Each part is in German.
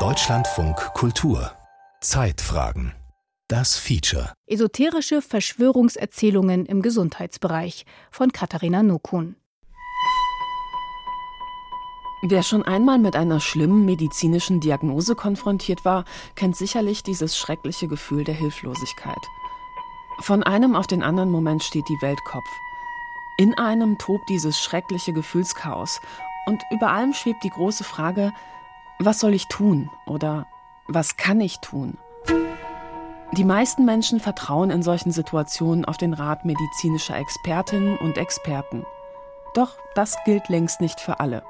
Deutschlandfunk Kultur Zeitfragen das Feature. Esoterische Verschwörungserzählungen im Gesundheitsbereich von Katharina Nokun. Wer schon einmal mit einer schlimmen medizinischen Diagnose konfrontiert war, kennt sicherlich dieses schreckliche Gefühl der Hilflosigkeit. Von einem auf den anderen Moment steht die Welt Kopf. In einem tobt dieses schreckliche Gefühlschaos und über allem schwebt die große Frage, was soll ich tun oder was kann ich tun? Die meisten Menschen vertrauen in solchen Situationen auf den Rat medizinischer Expertinnen und Experten. Doch das gilt längst nicht für alle.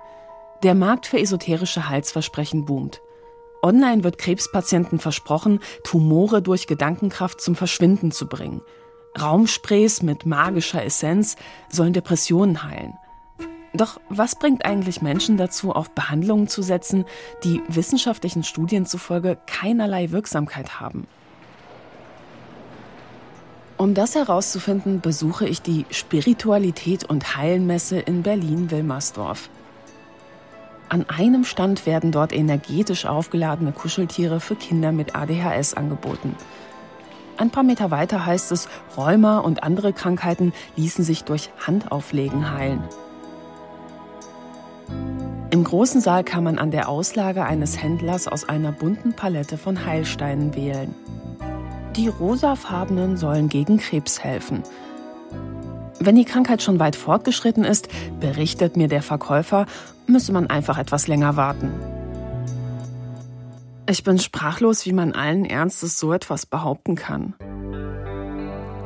Der Markt für esoterische Heilsversprechen boomt. Online wird Krebspatienten versprochen, Tumore durch Gedankenkraft zum Verschwinden zu bringen. Raumsprays mit magischer Essenz sollen Depressionen heilen. Doch was bringt eigentlich Menschen dazu, auf Behandlungen zu setzen, die wissenschaftlichen Studien zufolge keinerlei Wirksamkeit haben? Um das herauszufinden, besuche ich die Spiritualität und Heilenmesse in Berlin-Wilmersdorf. An einem Stand werden dort energetisch aufgeladene Kuscheltiere für Kinder mit ADHS angeboten. Ein paar Meter weiter heißt es, Rheuma und andere Krankheiten ließen sich durch Handauflegen heilen. Im großen Saal kann man an der Auslage eines Händlers aus einer bunten Palette von Heilsteinen wählen. Die rosafarbenen sollen gegen Krebs helfen. Wenn die Krankheit schon weit fortgeschritten ist, berichtet mir der Verkäufer, müsse man einfach etwas länger warten. Ich bin sprachlos, wie man allen Ernstes so etwas behaupten kann.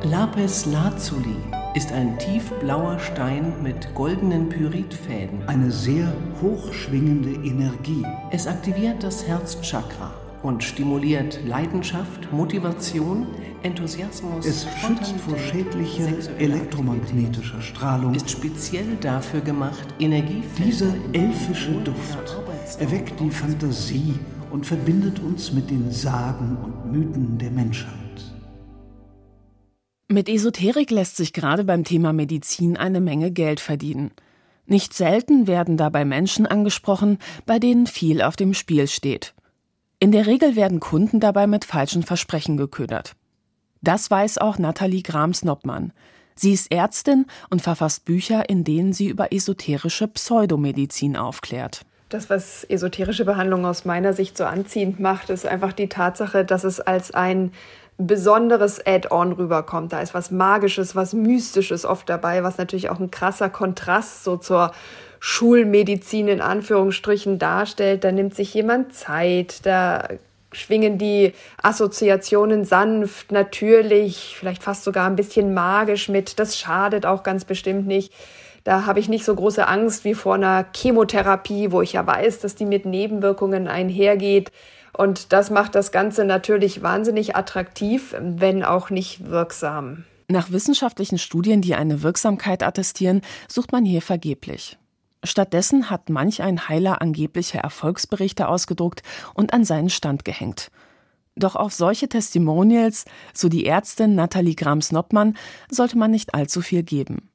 Lapis Lazuli ist ein tiefblauer Stein mit goldenen Pyritfäden. Eine sehr hochschwingende Energie. Es aktiviert das Herzchakra und stimuliert Leidenschaft, Motivation, Enthusiasmus. Es schützt vor schädlicher elektromagnetischer Strahlung. Ist speziell dafür gemacht, Energie. Dieser elfische Duft erweckt die Fantasie und verbindet uns mit den Sagen und Mythen der Menschheit. Mit Esoterik lässt sich gerade beim Thema Medizin eine Menge Geld verdienen. Nicht selten werden dabei Menschen angesprochen, bei denen viel auf dem Spiel steht. In der Regel werden Kunden dabei mit falschen Versprechen geködert. Das weiß auch Nathalie Grams-Noppmann. Sie ist Ärztin und verfasst Bücher, in denen sie über esoterische Pseudomedizin aufklärt. Das, was esoterische Behandlung aus meiner Sicht so anziehend macht, ist einfach die Tatsache, dass es als ein besonderes Add-on rüberkommt. Da ist was Magisches, was Mystisches oft dabei, was natürlich auch ein krasser Kontrast so zur Schulmedizin in Anführungsstrichen darstellt. Da nimmt sich jemand Zeit, da schwingen die Assoziationen sanft, natürlich, vielleicht fast sogar ein bisschen magisch mit. Das schadet auch ganz bestimmt nicht. Da habe ich nicht so große Angst wie vor einer Chemotherapie, wo ich ja weiß, dass die mit Nebenwirkungen einhergeht. Und das macht das Ganze natürlich wahnsinnig attraktiv, wenn auch nicht wirksam. Nach wissenschaftlichen Studien, die eine Wirksamkeit attestieren, sucht man hier vergeblich. Stattdessen hat manch ein Heiler angebliche Erfolgsberichte ausgedruckt und an seinen Stand gehängt. Doch auf solche Testimonials, so die Ärztin Nathalie Grams-Noppmann, sollte man nicht allzu viel geben.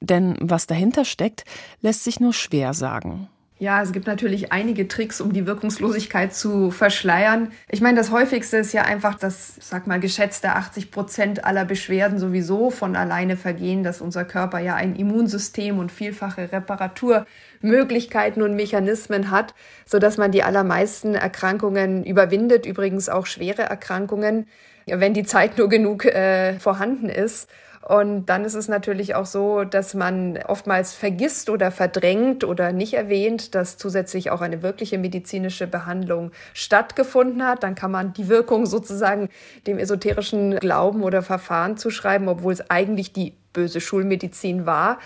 Denn was dahinter steckt, lässt sich nur schwer sagen. Ja, es gibt natürlich einige Tricks, um die Wirkungslosigkeit zu verschleiern. Ich meine, das häufigste ist ja einfach, dass, sag mal, geschätzte 80 Prozent aller Beschwerden sowieso von alleine vergehen, dass unser Körper ja ein Immunsystem und vielfache Reparaturmöglichkeiten und Mechanismen hat, so dass man die allermeisten Erkrankungen überwindet, übrigens auch schwere Erkrankungen, wenn die Zeit nur genug äh, vorhanden ist. Und dann ist es natürlich auch so, dass man oftmals vergisst oder verdrängt oder nicht erwähnt, dass zusätzlich auch eine wirkliche medizinische Behandlung stattgefunden hat. Dann kann man die Wirkung sozusagen dem esoterischen Glauben oder Verfahren zuschreiben, obwohl es eigentlich die böse Schulmedizin war.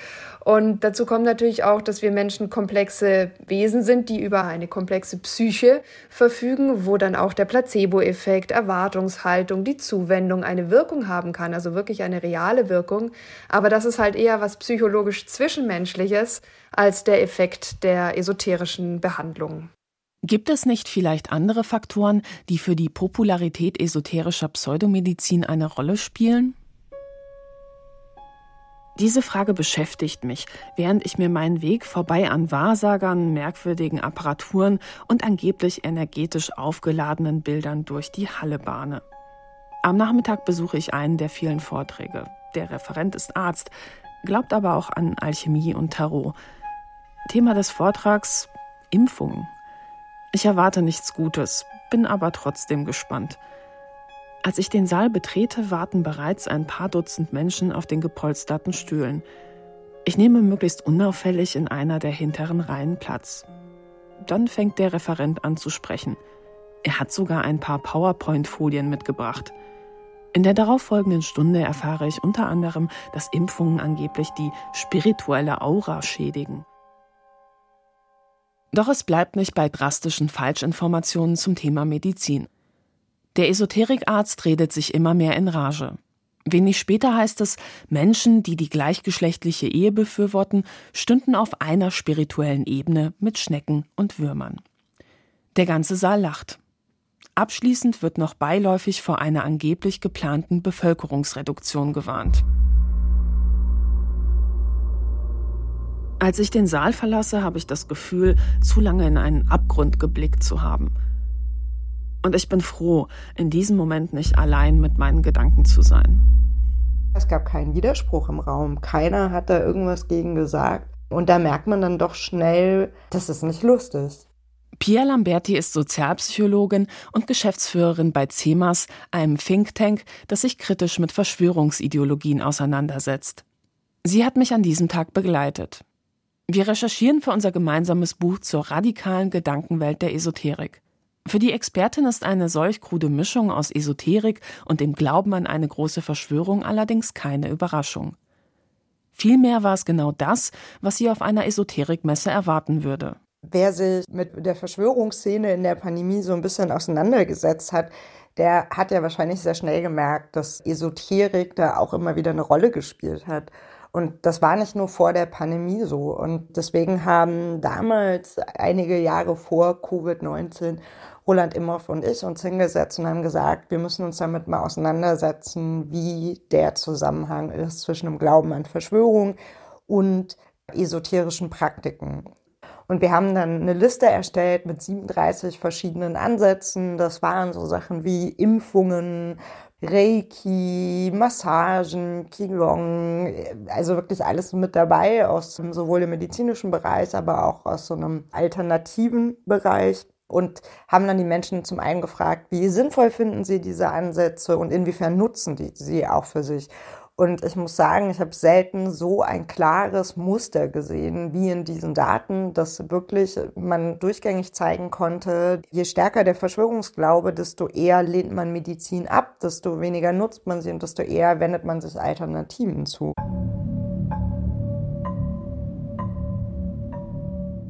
Und dazu kommt natürlich auch, dass wir Menschen komplexe Wesen sind, die über eine komplexe Psyche verfügen, wo dann auch der Placebo-Effekt, Erwartungshaltung, die Zuwendung eine Wirkung haben kann, also wirklich eine reale Wirkung. Aber das ist halt eher was psychologisch Zwischenmenschliches als der Effekt der esoterischen Behandlung. Gibt es nicht vielleicht andere Faktoren, die für die Popularität esoterischer Pseudomedizin eine Rolle spielen? Diese Frage beschäftigt mich, während ich mir meinen Weg vorbei an Wahrsagern, merkwürdigen Apparaturen und angeblich energetisch aufgeladenen Bildern durch die Halle bahne. Am Nachmittag besuche ich einen der vielen Vorträge. Der Referent ist Arzt, glaubt aber auch an Alchemie und Tarot. Thema des Vortrags Impfungen. Ich erwarte nichts Gutes, bin aber trotzdem gespannt. Als ich den Saal betrete, warten bereits ein paar Dutzend Menschen auf den gepolsterten Stühlen. Ich nehme möglichst unauffällig in einer der hinteren Reihen Platz. Dann fängt der Referent an zu sprechen. Er hat sogar ein paar PowerPoint-Folien mitgebracht. In der darauffolgenden Stunde erfahre ich unter anderem, dass Impfungen angeblich die spirituelle Aura schädigen. Doch es bleibt nicht bei drastischen Falschinformationen zum Thema Medizin. Der Esoterikarzt redet sich immer mehr in Rage. Wenig später heißt es, Menschen, die die gleichgeschlechtliche Ehe befürworten, stünden auf einer spirituellen Ebene mit Schnecken und Würmern. Der ganze Saal lacht. Abschließend wird noch beiläufig vor einer angeblich geplanten Bevölkerungsreduktion gewarnt. Als ich den Saal verlasse, habe ich das Gefühl, zu lange in einen Abgrund geblickt zu haben – und ich bin froh, in diesem Moment nicht allein mit meinen Gedanken zu sein. Es gab keinen Widerspruch im Raum. Keiner hat da irgendwas gegen gesagt. Und da merkt man dann doch schnell, dass es nicht Lust ist. Pia Lamberti ist Sozialpsychologin und Geschäftsführerin bei CEMAS, einem Think Tank, das sich kritisch mit Verschwörungsideologien auseinandersetzt. Sie hat mich an diesem Tag begleitet. Wir recherchieren für unser gemeinsames Buch zur radikalen Gedankenwelt der Esoterik. Für die Expertin ist eine solch krude Mischung aus Esoterik und dem Glauben an eine große Verschwörung allerdings keine Überraschung. Vielmehr war es genau das, was sie auf einer Esoterikmesse erwarten würde. Wer sich mit der Verschwörungsszene in der Pandemie so ein bisschen auseinandergesetzt hat, der hat ja wahrscheinlich sehr schnell gemerkt, dass Esoterik da auch immer wieder eine Rolle gespielt hat. Und das war nicht nur vor der Pandemie so. Und deswegen haben damals, einige Jahre vor Covid-19, Roland Imhoff und ich uns hingesetzt und haben gesagt, wir müssen uns damit mal auseinandersetzen, wie der Zusammenhang ist zwischen dem Glauben an Verschwörung und esoterischen Praktiken. Und wir haben dann eine Liste erstellt mit 37 verschiedenen Ansätzen. Das waren so Sachen wie Impfungen, Reiki, Massagen, Qigong, also wirklich alles mit dabei aus sowohl dem medizinischen Bereich, aber auch aus so einem alternativen Bereich und haben dann die Menschen zum einen gefragt, wie sinnvoll finden sie diese Ansätze und inwiefern nutzen die sie auch für sich. Und ich muss sagen, ich habe selten so ein klares Muster gesehen wie in diesen Daten, dass wirklich man durchgängig zeigen konnte, je stärker der Verschwörungsglaube, desto eher lehnt man Medizin ab, desto weniger nutzt man sie und desto eher wendet man sich Alternativen zu.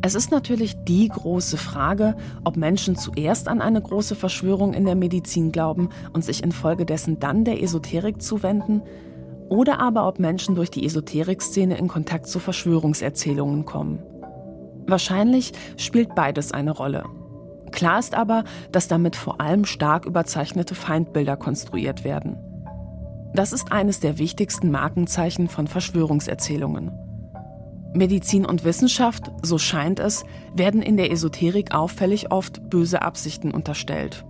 Es ist natürlich die große Frage, ob Menschen zuerst an eine große Verschwörung in der Medizin glauben und sich infolgedessen dann der Esoterik zuwenden, oder aber ob Menschen durch die Esoterikszene in Kontakt zu Verschwörungserzählungen kommen. Wahrscheinlich spielt beides eine Rolle. Klar ist aber, dass damit vor allem stark überzeichnete Feindbilder konstruiert werden. Das ist eines der wichtigsten Markenzeichen von Verschwörungserzählungen. Medizin und Wissenschaft, so scheint es, werden in der Esoterik auffällig oft böse Absichten unterstellt.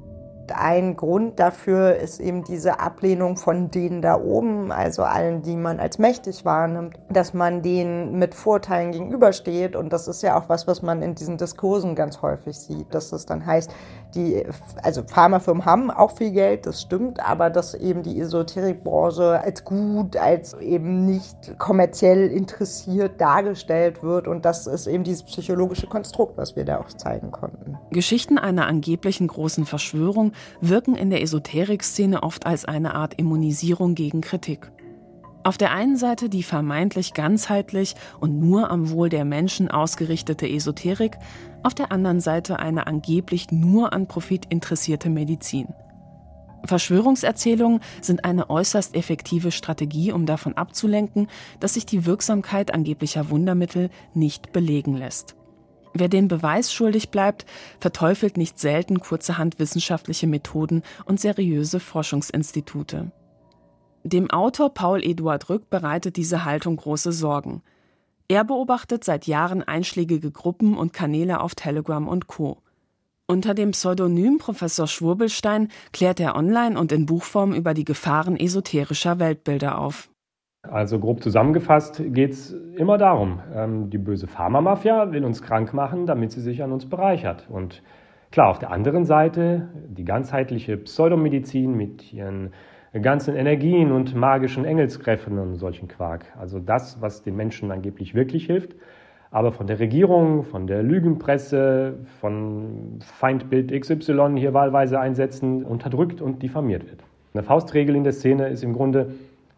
Ein Grund dafür ist eben diese Ablehnung von denen da oben, also allen, die man als mächtig wahrnimmt, dass man denen mit Vorteilen gegenübersteht. Und das ist ja auch was, was man in diesen Diskursen ganz häufig sieht, dass es dann heißt, die, also Pharmafirmen haben auch viel Geld, das stimmt, aber dass eben die Esoterikbranche als gut, als eben nicht kommerziell interessiert dargestellt wird. Und das ist eben dieses psychologische Konstrukt, was wir da auch zeigen konnten. Geschichten einer angeblichen großen Verschwörung wirken in der Esoterikszene oft als eine Art Immunisierung gegen Kritik. Auf der einen Seite die vermeintlich ganzheitlich und nur am Wohl der Menschen ausgerichtete Esoterik, auf der anderen Seite eine angeblich nur an Profit interessierte Medizin. Verschwörungserzählungen sind eine äußerst effektive Strategie, um davon abzulenken, dass sich die Wirksamkeit angeblicher Wundermittel nicht belegen lässt. Wer den Beweis schuldig bleibt, verteufelt nicht selten kurzerhand wissenschaftliche Methoden und seriöse Forschungsinstitute. Dem Autor Paul Eduard Rück bereitet diese Haltung große Sorgen. Er beobachtet seit Jahren einschlägige Gruppen und Kanäle auf Telegram und Co. Unter dem Pseudonym Professor Schwurbelstein klärt er online und in Buchform über die Gefahren esoterischer Weltbilder auf. Also grob zusammengefasst geht es immer darum, ähm, die böse Pharmamafia will uns krank machen, damit sie sich an uns bereichert. Und klar, auf der anderen Seite die ganzheitliche Pseudomedizin mit ihren ganzen Energien und magischen Engelskräften und solchen Quark. Also das, was den Menschen angeblich wirklich hilft, aber von der Regierung, von der Lügenpresse, von Feindbild XY hier wahlweise einsetzen, unterdrückt und diffamiert wird. Eine Faustregel in der Szene ist im Grunde,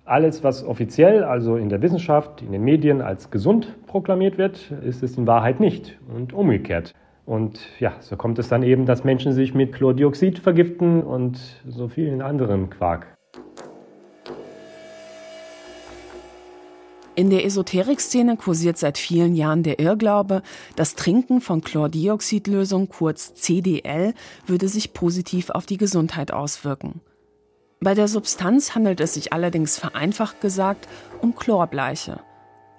alles, was offiziell, also in der Wissenschaft, in den Medien als gesund proklamiert wird, ist es in Wahrheit nicht und umgekehrt. Und ja, so kommt es dann eben, dass Menschen sich mit Chlordioxid vergiften und so vielen anderen Quark. In der Esoterikszene kursiert seit vielen Jahren der Irrglaube, das Trinken von Chlordioxidlösung, kurz CDL, würde sich positiv auf die Gesundheit auswirken. Bei der Substanz handelt es sich allerdings vereinfacht gesagt um Chlorbleiche.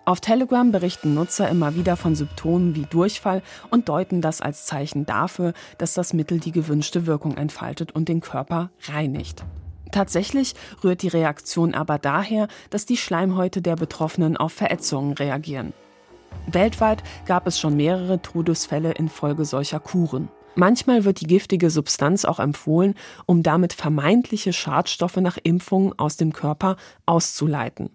Auf Telegram berichten Nutzer immer wieder von Symptomen wie Durchfall und deuten das als Zeichen dafür, dass das Mittel die gewünschte Wirkung entfaltet und den Körper reinigt. Tatsächlich rührt die Reaktion aber daher, dass die Schleimhäute der Betroffenen auf Verätzungen reagieren. Weltweit gab es schon mehrere Todesfälle infolge solcher Kuren. Manchmal wird die giftige Substanz auch empfohlen, um damit vermeintliche Schadstoffe nach Impfungen aus dem Körper auszuleiten.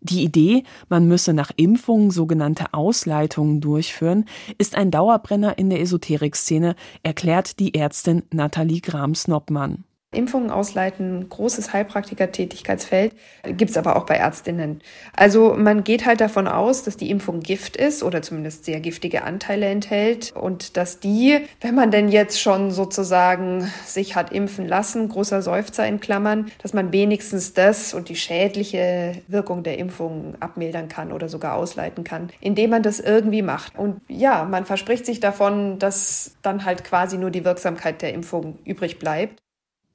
Die Idee, man müsse nach Impfungen sogenannte Ausleitungen durchführen, ist ein Dauerbrenner in der Esoterikszene, erklärt die Ärztin Nathalie Grams-Noppmann. Impfungen ausleiten, großes Heilpraktiker-Tätigkeitsfeld, gibt es aber auch bei Ärztinnen. Also man geht halt davon aus, dass die Impfung Gift ist oder zumindest sehr giftige Anteile enthält und dass die, wenn man denn jetzt schon sozusagen sich hat impfen lassen, großer Seufzer in Klammern, dass man wenigstens das und die schädliche Wirkung der Impfung abmildern kann oder sogar ausleiten kann, indem man das irgendwie macht. Und ja, man verspricht sich davon, dass dann halt quasi nur die Wirksamkeit der Impfung übrig bleibt.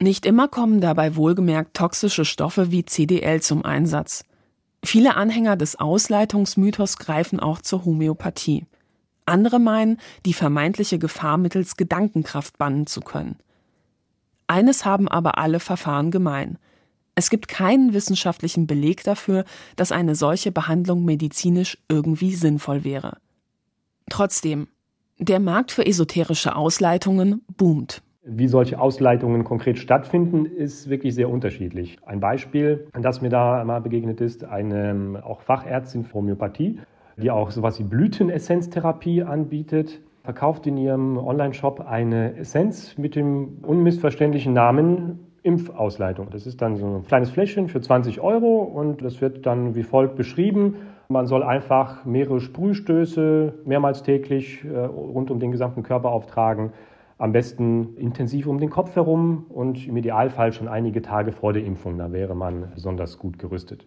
Nicht immer kommen dabei wohlgemerkt toxische Stoffe wie CDL zum Einsatz. Viele Anhänger des Ausleitungsmythos greifen auch zur Homöopathie. Andere meinen, die vermeintliche Gefahr mittels Gedankenkraft bannen zu können. Eines haben aber alle Verfahren gemein. Es gibt keinen wissenschaftlichen Beleg dafür, dass eine solche Behandlung medizinisch irgendwie sinnvoll wäre. Trotzdem, der Markt für esoterische Ausleitungen boomt. Wie solche Ausleitungen konkret stattfinden, ist wirklich sehr unterschiedlich. Ein Beispiel, das mir da mal begegnet ist, eine ähm, auch Fachärztin für Homöopathie, die auch sowas wie Blütenessenztherapie anbietet, verkauft in ihrem Online-Shop eine Essenz mit dem unmissverständlichen Namen Impfausleitung. Das ist dann so ein kleines Fläschchen für 20 Euro und das wird dann wie folgt beschrieben. Man soll einfach mehrere Sprühstöße mehrmals täglich äh, rund um den gesamten Körper auftragen am besten intensiv um den Kopf herum und im Idealfall schon einige Tage vor der Impfung. Da wäre man besonders gut gerüstet.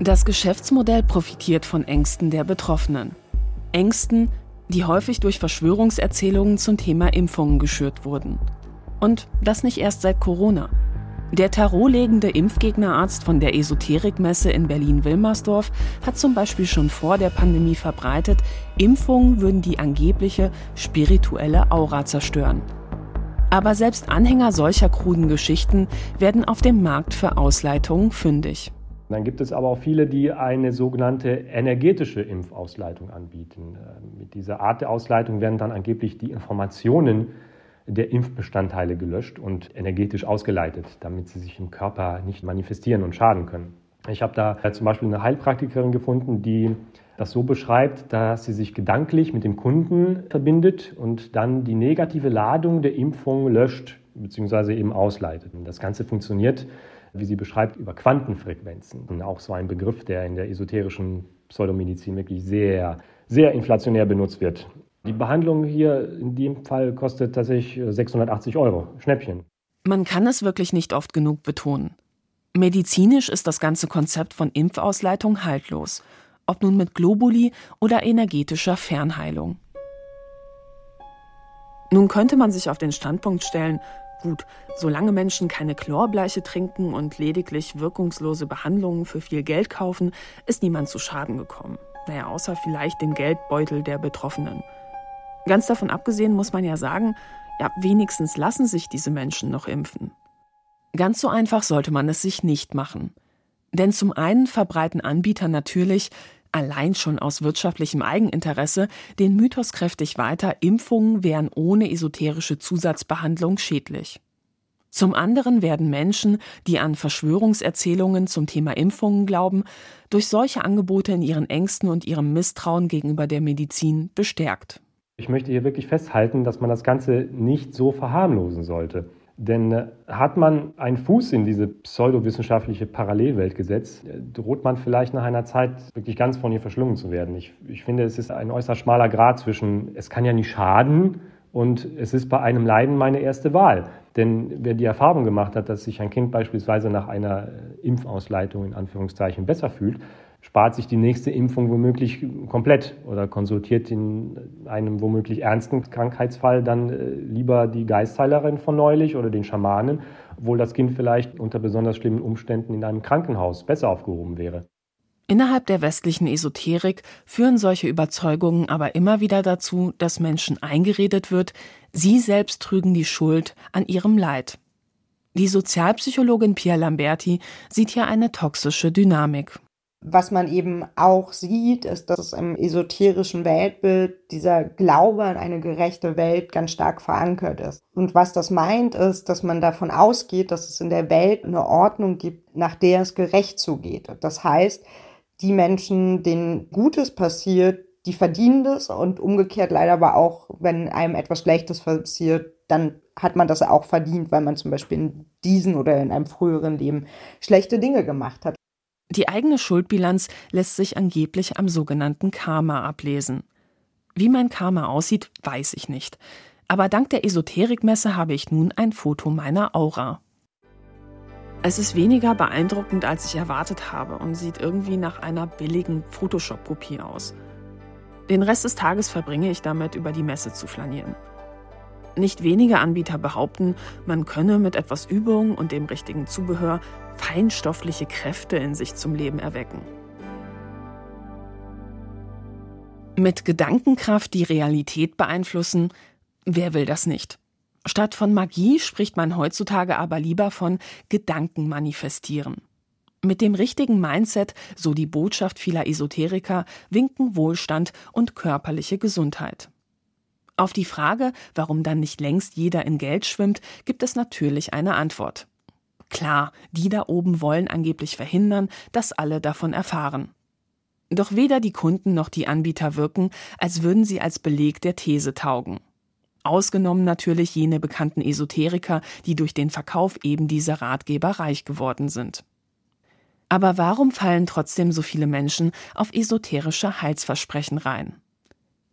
Das Geschäftsmodell profitiert von Ängsten der Betroffenen. Ängsten, die häufig durch Verschwörungserzählungen zum Thema Impfungen geschürt wurden. Und das nicht erst seit Corona. Der tarotlegende Impfgegnerarzt von der Esoterikmesse in Berlin-Wilmersdorf hat zum Beispiel schon vor der Pandemie verbreitet, Impfungen würden die angebliche spirituelle Aura zerstören. Aber selbst Anhänger solcher kruden Geschichten werden auf dem Markt für Ausleitungen fündig. Dann gibt es aber auch viele, die eine sogenannte energetische Impfausleitung anbieten. Mit dieser Art der Ausleitung werden dann angeblich die Informationen der Impfbestandteile gelöscht und energetisch ausgeleitet, damit sie sich im Körper nicht manifestieren und schaden können. Ich habe da zum Beispiel eine Heilpraktikerin gefunden, die das so beschreibt, dass sie sich gedanklich mit dem Kunden verbindet und dann die negative Ladung der Impfung löscht bzw. eben ausleitet. Das Ganze funktioniert, wie sie beschreibt, über Quantenfrequenzen. Auch so ein Begriff, der in der esoterischen Pseudomedizin wirklich sehr, sehr inflationär benutzt wird. Die Behandlung hier in dem Fall kostet tatsächlich 680 Euro. Schnäppchen. Man kann es wirklich nicht oft genug betonen. Medizinisch ist das ganze Konzept von Impfausleitung haltlos, ob nun mit Globuli oder energetischer Fernheilung. Nun könnte man sich auf den Standpunkt stellen, Gut, solange Menschen keine Chlorbleiche trinken und lediglich wirkungslose Behandlungen für viel Geld kaufen, ist niemand zu Schaden gekommen. Naja, außer vielleicht den Geldbeutel der Betroffenen. Ganz davon abgesehen muss man ja sagen, ja, wenigstens lassen sich diese Menschen noch impfen. Ganz so einfach sollte man es sich nicht machen. Denn zum einen verbreiten Anbieter natürlich, allein schon aus wirtschaftlichem Eigeninteresse, den Mythos kräftig weiter, Impfungen wären ohne esoterische Zusatzbehandlung schädlich. Zum anderen werden Menschen, die an Verschwörungserzählungen zum Thema Impfungen glauben, durch solche Angebote in ihren Ängsten und ihrem Misstrauen gegenüber der Medizin bestärkt. Ich möchte hier wirklich festhalten, dass man das Ganze nicht so verharmlosen sollte. Denn äh, hat man einen Fuß in diese pseudowissenschaftliche Parallelwelt gesetzt, äh, droht man vielleicht nach einer Zeit wirklich ganz von ihr verschlungen zu werden. Ich, ich finde, es ist ein äußerst schmaler Grad zwischen, es kann ja nicht schaden und es ist bei einem Leiden meine erste Wahl. Denn wer die Erfahrung gemacht hat, dass sich ein Kind beispielsweise nach einer äh, Impfausleitung in Anführungszeichen besser fühlt, spart sich die nächste Impfung womöglich komplett oder konsultiert in einem womöglich ernsten Krankheitsfall dann äh, lieber die Geistheilerin von neulich oder den Schamanen, obwohl das Kind vielleicht unter besonders schlimmen Umständen in einem Krankenhaus besser aufgehoben wäre. Innerhalb der westlichen Esoterik führen solche Überzeugungen aber immer wieder dazu, dass Menschen eingeredet wird, sie selbst trügen die Schuld an ihrem Leid. Die Sozialpsychologin Pia Lamberti sieht hier eine toxische Dynamik. Was man eben auch sieht, ist, dass im esoterischen Weltbild dieser Glaube an eine gerechte Welt ganz stark verankert ist. Und was das meint, ist, dass man davon ausgeht, dass es in der Welt eine Ordnung gibt, nach der es gerecht zugeht. Das heißt, die Menschen, denen Gutes passiert, die verdienen das und umgekehrt leider aber auch, wenn einem etwas Schlechtes passiert, dann hat man das auch verdient, weil man zum Beispiel in diesem oder in einem früheren Leben schlechte Dinge gemacht hat. Die eigene Schuldbilanz lässt sich angeblich am sogenannten Karma ablesen. Wie mein Karma aussieht, weiß ich nicht. Aber dank der Esoterikmesse habe ich nun ein Foto meiner Aura. Es ist weniger beeindruckend, als ich erwartet habe und sieht irgendwie nach einer billigen Photoshop-Kopie aus. Den Rest des Tages verbringe ich damit, über die Messe zu flanieren. Nicht wenige Anbieter behaupten, man könne mit etwas Übung und dem richtigen Zubehör feinstoffliche Kräfte in sich zum Leben erwecken. Mit Gedankenkraft die Realität beeinflussen, wer will das nicht? Statt von Magie spricht man heutzutage aber lieber von Gedanken manifestieren. Mit dem richtigen Mindset, so die Botschaft vieler Esoteriker, winken Wohlstand und körperliche Gesundheit. Auf die Frage, warum dann nicht längst jeder in Geld schwimmt, gibt es natürlich eine Antwort. Klar, die da oben wollen angeblich verhindern, dass alle davon erfahren. Doch weder die Kunden noch die Anbieter wirken, als würden sie als Beleg der These taugen. Ausgenommen natürlich jene bekannten Esoteriker, die durch den Verkauf eben dieser Ratgeber reich geworden sind. Aber warum fallen trotzdem so viele Menschen auf esoterische Heilsversprechen rein?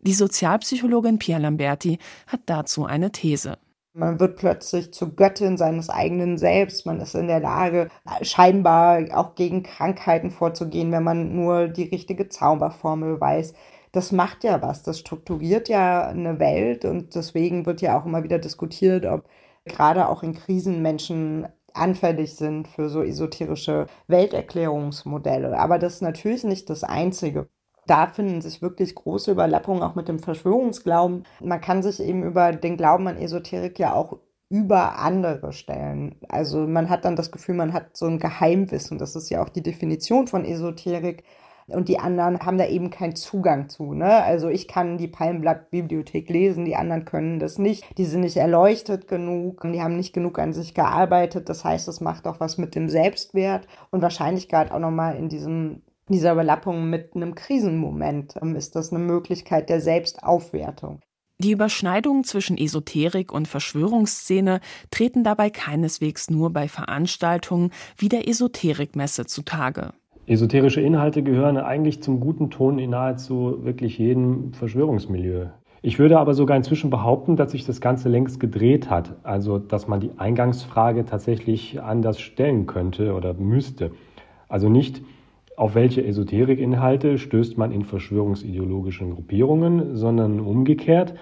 Die Sozialpsychologin Pia Lamberti hat dazu eine These. Man wird plötzlich zur Göttin seines eigenen Selbst. Man ist in der Lage, scheinbar auch gegen Krankheiten vorzugehen, wenn man nur die richtige Zauberformel weiß. Das macht ja was. Das strukturiert ja eine Welt und deswegen wird ja auch immer wieder diskutiert, ob gerade auch in Krisen Menschen anfällig sind für so esoterische Welterklärungsmodelle. Aber das ist natürlich nicht das Einzige da finden sich wirklich große Überlappungen auch mit dem Verschwörungsglauben. Man kann sich eben über den Glauben an Esoterik ja auch über andere stellen. Also man hat dann das Gefühl, man hat so ein Geheimwissen. Das ist ja auch die Definition von Esoterik. Und die anderen haben da eben keinen Zugang zu. Ne? Also ich kann die Palmblatt-Bibliothek lesen, die anderen können das nicht. Die sind nicht erleuchtet genug, die haben nicht genug an sich gearbeitet. Das heißt, es macht auch was mit dem Selbstwert und wahrscheinlich gerade auch nochmal in diesem dieser Überlappung mit einem Krisenmoment ähm, ist das eine Möglichkeit der Selbstaufwertung. Die Überschneidungen zwischen Esoterik und Verschwörungsszene treten dabei keineswegs nur bei Veranstaltungen wie der Esoterikmesse zutage. Esoterische Inhalte gehören eigentlich zum guten Ton in nahezu wirklich jedem Verschwörungsmilieu. Ich würde aber sogar inzwischen behaupten, dass sich das Ganze längst gedreht hat. Also, dass man die Eingangsfrage tatsächlich anders stellen könnte oder müsste. Also nicht, auf welche Esoterikinhalte stößt man in verschwörungsideologischen Gruppierungen, sondern umgekehrt,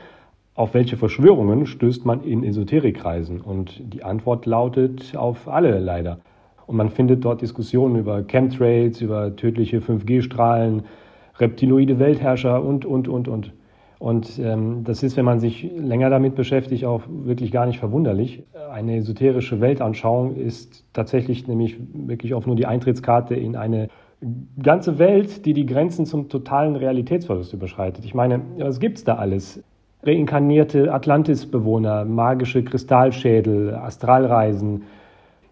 Auf welche Verschwörungen stößt man in Esoterikkreisen? Und die Antwort lautet auf alle leider. Und man findet dort Diskussionen über Chemtrails, über tödliche 5G-Strahlen, reptiloide Weltherrscher und, und, und, und. Und ähm, das ist, wenn man sich länger damit beschäftigt, auch wirklich gar nicht verwunderlich. Eine esoterische Weltanschauung ist tatsächlich nämlich wirklich oft nur die Eintrittskarte in eine ganze Welt, die die Grenzen zum totalen Realitätsverlust überschreitet. Ich meine, was gibt's da alles? reinkarnierte Atlantis-Bewohner, magische Kristallschädel, Astralreisen.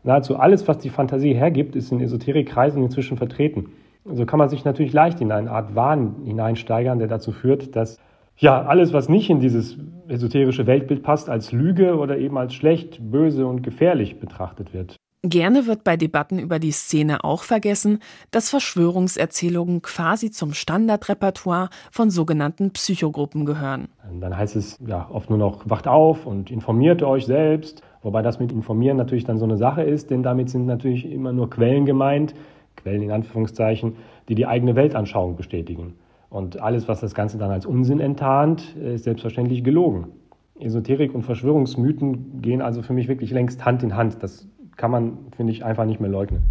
Nahezu alles, was die Fantasie hergibt, ist in Esoterikkreisen inzwischen vertreten. So kann man sich natürlich leicht in eine Art Wahn hineinsteigern, der dazu führt, dass ja alles, was nicht in dieses esoterische Weltbild passt, als Lüge oder eben als schlecht, böse und gefährlich betrachtet wird. Gerne wird bei Debatten über die Szene auch vergessen, dass Verschwörungserzählungen quasi zum Standardrepertoire von sogenannten Psychogruppen gehören. Dann heißt es ja oft nur noch, wacht auf und informiert euch selbst. Wobei das mit informieren natürlich dann so eine Sache ist, denn damit sind natürlich immer nur Quellen gemeint, Quellen in Anführungszeichen, die die eigene Weltanschauung bestätigen. Und alles, was das Ganze dann als Unsinn enttarnt, ist selbstverständlich gelogen. Esoterik und Verschwörungsmythen gehen also für mich wirklich längst Hand in Hand. Das kann man, finde ich, einfach nicht mehr leugnen.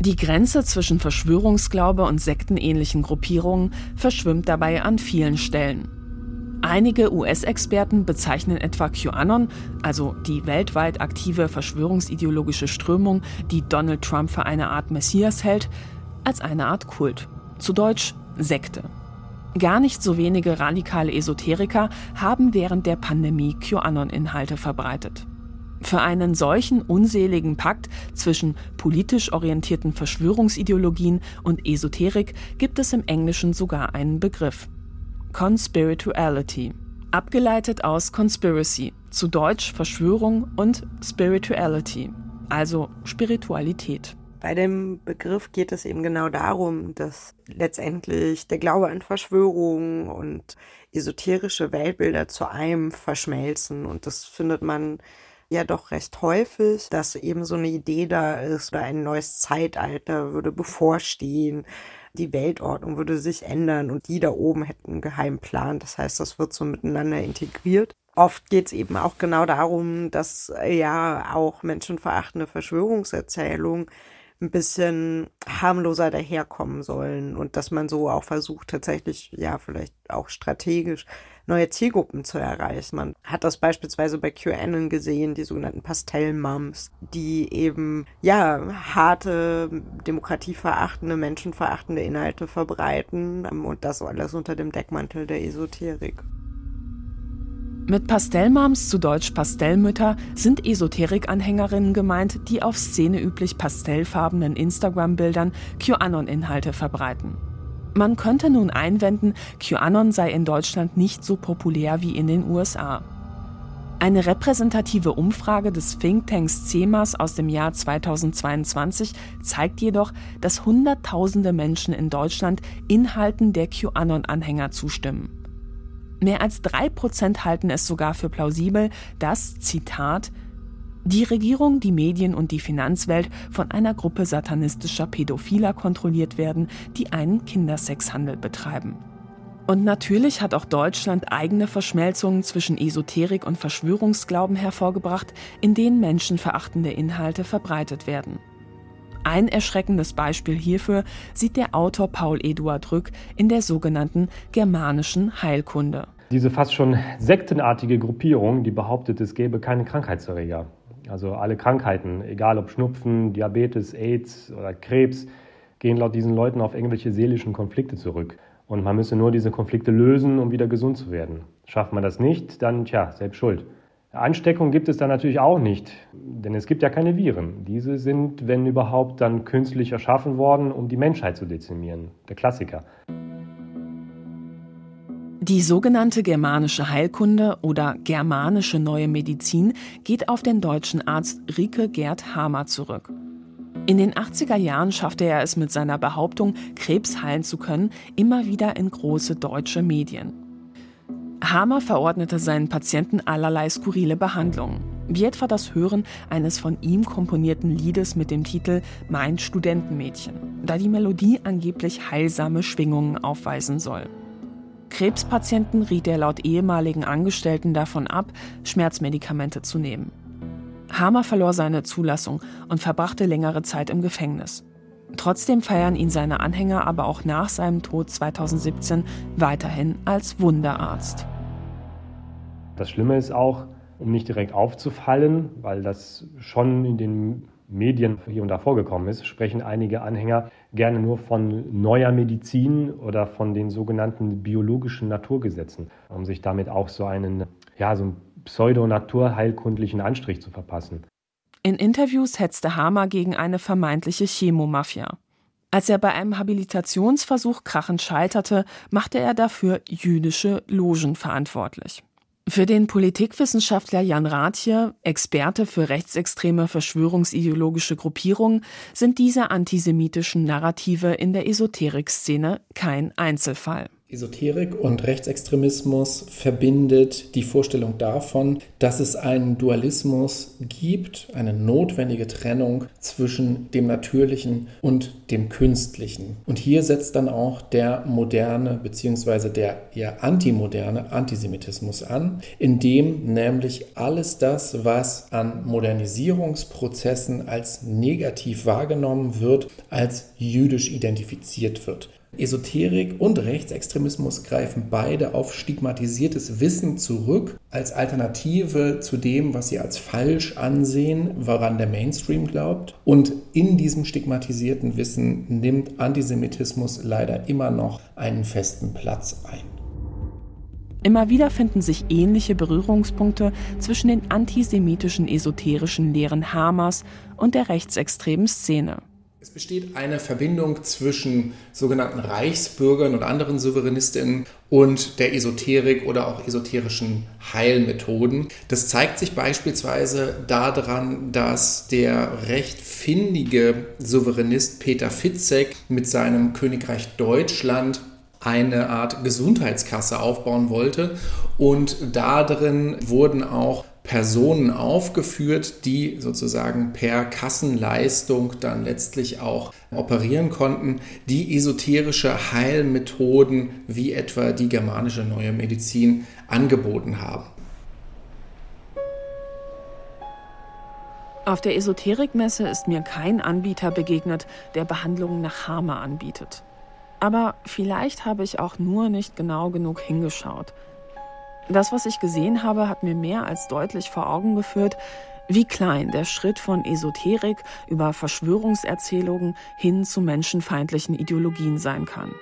Die Grenze zwischen Verschwörungsglaube und sektenähnlichen Gruppierungen verschwimmt dabei an vielen Stellen. Einige US-Experten bezeichnen etwa QAnon, also die weltweit aktive verschwörungsideologische Strömung, die Donald Trump für eine Art Messias hält, als eine Art Kult. Zu Deutsch Sekte. Gar nicht so wenige radikale Esoteriker haben während der Pandemie QAnon-Inhalte verbreitet. Für einen solchen unseligen Pakt zwischen politisch orientierten Verschwörungsideologien und Esoterik gibt es im Englischen sogar einen Begriff. Conspirituality. Abgeleitet aus Conspiracy, zu Deutsch Verschwörung und Spirituality, also Spiritualität. Bei dem Begriff geht es eben genau darum, dass letztendlich der Glaube an Verschwörungen und esoterische Weltbilder zu einem verschmelzen. Und das findet man ja doch recht häufig, dass eben so eine Idee da ist oder ein neues Zeitalter würde bevorstehen. Die Weltordnung würde sich ändern und die da oben hätten einen geheimen Plan. Das heißt, das wird so miteinander integriert. Oft geht es eben auch genau darum, dass ja auch menschenverachtende Verschwörungserzählungen ein bisschen harmloser daherkommen sollen und dass man so auch versucht, tatsächlich, ja, vielleicht auch strategisch neue Zielgruppen zu erreichen. Man hat das beispielsweise bei QAnon gesehen, die sogenannten Pastellmums, die eben, ja, harte, demokratieverachtende, menschenverachtende Inhalte verbreiten und das alles unter dem Deckmantel der Esoterik. Mit Pastellmams, zu Deutsch Pastellmütter, sind Esoterik-Anhängerinnen gemeint, die auf szeneüblich pastellfarbenen Instagram-Bildern QAnon-Inhalte verbreiten. Man könnte nun einwenden, QAnon sei in Deutschland nicht so populär wie in den USA. Eine repräsentative Umfrage des Thinktanks CEMAS aus dem Jahr 2022 zeigt jedoch, dass Hunderttausende Menschen in Deutschland Inhalten der QAnon-Anhänger zustimmen. Mehr als drei Prozent halten es sogar für plausibel, dass, Zitat, die Regierung, die Medien und die Finanzwelt von einer Gruppe satanistischer Pädophiler kontrolliert werden, die einen Kindersexhandel betreiben. Und natürlich hat auch Deutschland eigene Verschmelzungen zwischen Esoterik und Verschwörungsglauben hervorgebracht, in denen menschenverachtende Inhalte verbreitet werden. Ein erschreckendes Beispiel hierfür sieht der Autor Paul Eduard Rück in der sogenannten germanischen Heilkunde. Diese fast schon sektenartige Gruppierung, die behauptet, es gäbe keine Krankheitserreger. Also alle Krankheiten, egal ob Schnupfen, Diabetes, AIDS oder Krebs, gehen laut diesen Leuten auf irgendwelche seelischen Konflikte zurück. Und man müsse nur diese Konflikte lösen, um wieder gesund zu werden. Schafft man das nicht, dann tja, selbst schuld. Ansteckung gibt es dann natürlich auch nicht, denn es gibt ja keine Viren. Diese sind, wenn überhaupt, dann künstlich erschaffen worden, um die Menschheit zu dezimieren. Der Klassiker. Die sogenannte germanische Heilkunde oder germanische neue Medizin geht auf den deutschen Arzt Rike Gerd Hamer zurück. In den 80er Jahren schaffte er es mit seiner Behauptung, Krebs heilen zu können, immer wieder in große deutsche Medien. Hamer verordnete seinen Patienten allerlei skurrile Behandlungen, wie etwa das Hören eines von ihm komponierten Liedes mit dem Titel Mein Studentenmädchen, da die Melodie angeblich heilsame Schwingungen aufweisen soll. Krebspatienten riet er laut ehemaligen Angestellten davon ab, Schmerzmedikamente zu nehmen. Hamer verlor seine Zulassung und verbrachte längere Zeit im Gefängnis. Trotzdem feiern ihn seine Anhänger aber auch nach seinem Tod 2017 weiterhin als Wunderarzt. Das Schlimme ist auch, um nicht direkt aufzufallen, weil das schon in den Medien hier und da vorgekommen ist, sprechen einige Anhänger gerne nur von neuer Medizin oder von den sogenannten biologischen Naturgesetzen, um sich damit auch so einen, ja, so einen pseudo-naturheilkundlichen Anstrich zu verpassen. In Interviews hetzte Hamer gegen eine vermeintliche Chemomafia. Als er bei einem Habilitationsversuch krachend scheiterte, machte er dafür jüdische Logen verantwortlich. Für den Politikwissenschaftler Jan Rathje, Experte für rechtsextreme verschwörungsideologische Gruppierungen, sind diese antisemitischen Narrative in der Esoterikszene kein Einzelfall. Esoterik und Rechtsextremismus verbindet die Vorstellung davon, dass es einen Dualismus gibt, eine notwendige Trennung zwischen dem Natürlichen und dem Künstlichen. Und hier setzt dann auch der moderne bzw. der eher antimoderne Antisemitismus an, in dem nämlich alles das, was an Modernisierungsprozessen als negativ wahrgenommen wird, als jüdisch identifiziert wird. Esoterik und Rechtsextremismus greifen beide auf stigmatisiertes Wissen zurück, als Alternative zu dem, was sie als falsch ansehen, woran der Mainstream glaubt. Und in diesem stigmatisierten Wissen nimmt Antisemitismus leider immer noch einen festen Platz ein. Immer wieder finden sich ähnliche Berührungspunkte zwischen den antisemitischen esoterischen Lehren Hamas und der rechtsextremen Szene. Es besteht eine Verbindung zwischen sogenannten Reichsbürgern und anderen Souveränistinnen und der Esoterik oder auch esoterischen Heilmethoden. Das zeigt sich beispielsweise daran, dass der recht findige Souveränist Peter Fitzek mit seinem Königreich Deutschland eine Art Gesundheitskasse aufbauen wollte und darin wurden auch Personen aufgeführt, die sozusagen per Kassenleistung dann letztlich auch operieren konnten, die esoterische Heilmethoden wie etwa die germanische neue Medizin angeboten haben. Auf der Esoterikmesse ist mir kein Anbieter begegnet, der Behandlungen nach Harmer anbietet. Aber vielleicht habe ich auch nur nicht genau genug hingeschaut. Das, was ich gesehen habe, hat mir mehr als deutlich vor Augen geführt, wie klein der Schritt von Esoterik über Verschwörungserzählungen hin zu menschenfeindlichen Ideologien sein kann.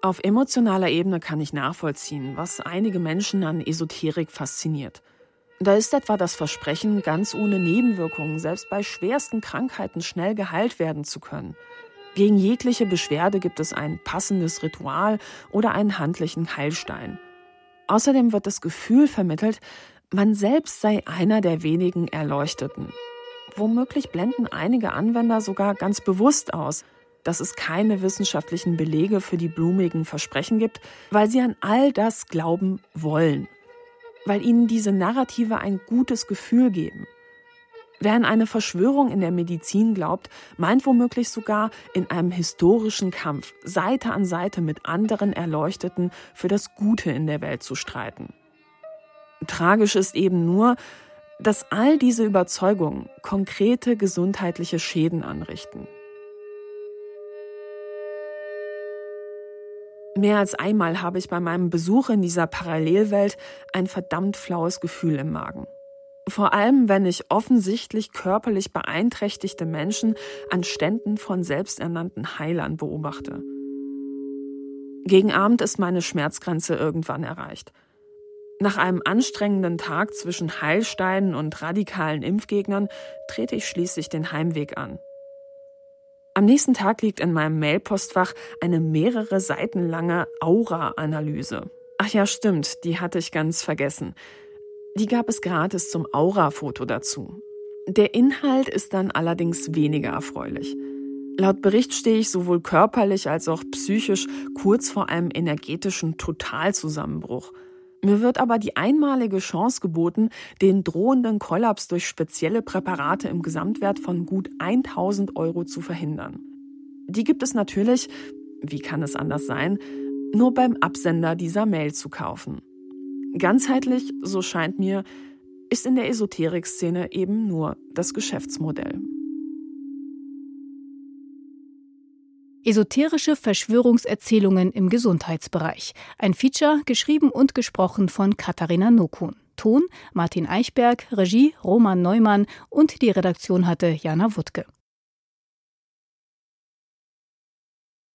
Auf emotionaler Ebene kann ich nachvollziehen, was einige Menschen an Esoterik fasziniert. Da ist etwa das Versprechen, ganz ohne Nebenwirkungen, selbst bei schwersten Krankheiten schnell geheilt werden zu können – gegen jegliche Beschwerde gibt es ein passendes Ritual oder einen handlichen Heilstein. Außerdem wird das Gefühl vermittelt, man selbst sei einer der wenigen Erleuchteten. Womöglich blenden einige Anwender sogar ganz bewusst aus, dass es keine wissenschaftlichen Belege für die blumigen Versprechen gibt, weil sie an all das glauben wollen, weil ihnen diese Narrative ein gutes Gefühl geben. Wer an eine Verschwörung in der Medizin glaubt, meint womöglich sogar, in einem historischen Kampf Seite an Seite mit anderen Erleuchteten für das Gute in der Welt zu streiten. Tragisch ist eben nur, dass all diese Überzeugungen konkrete gesundheitliche Schäden anrichten. Mehr als einmal habe ich bei meinem Besuch in dieser Parallelwelt ein verdammt flaues Gefühl im Magen. Vor allem, wenn ich offensichtlich körperlich beeinträchtigte Menschen an Ständen von selbsternannten Heilern beobachte. Gegen Abend ist meine Schmerzgrenze irgendwann erreicht. Nach einem anstrengenden Tag zwischen Heilsteinen und radikalen Impfgegnern trete ich schließlich den Heimweg an. Am nächsten Tag liegt in meinem Mailpostfach eine mehrere Seiten lange Aura-Analyse. Ach ja, stimmt, die hatte ich ganz vergessen. Die gab es gratis zum Aura-Foto dazu. Der Inhalt ist dann allerdings weniger erfreulich. Laut Bericht stehe ich sowohl körperlich als auch psychisch kurz vor einem energetischen Totalzusammenbruch. Mir wird aber die einmalige Chance geboten, den drohenden Kollaps durch spezielle Präparate im Gesamtwert von gut 1000 Euro zu verhindern. die gibt es natürlich, wie kann es anders sein, nur beim Absender dieser Mail zu kaufen. Ganzheitlich, so scheint mir, ist in der Esoterik-Szene eben nur das Geschäftsmodell. Esoterische Verschwörungserzählungen im Gesundheitsbereich. Ein Feature geschrieben und gesprochen von Katharina Nokun. Ton Martin Eichberg, Regie Roman Neumann und die Redaktion hatte Jana Wuttke.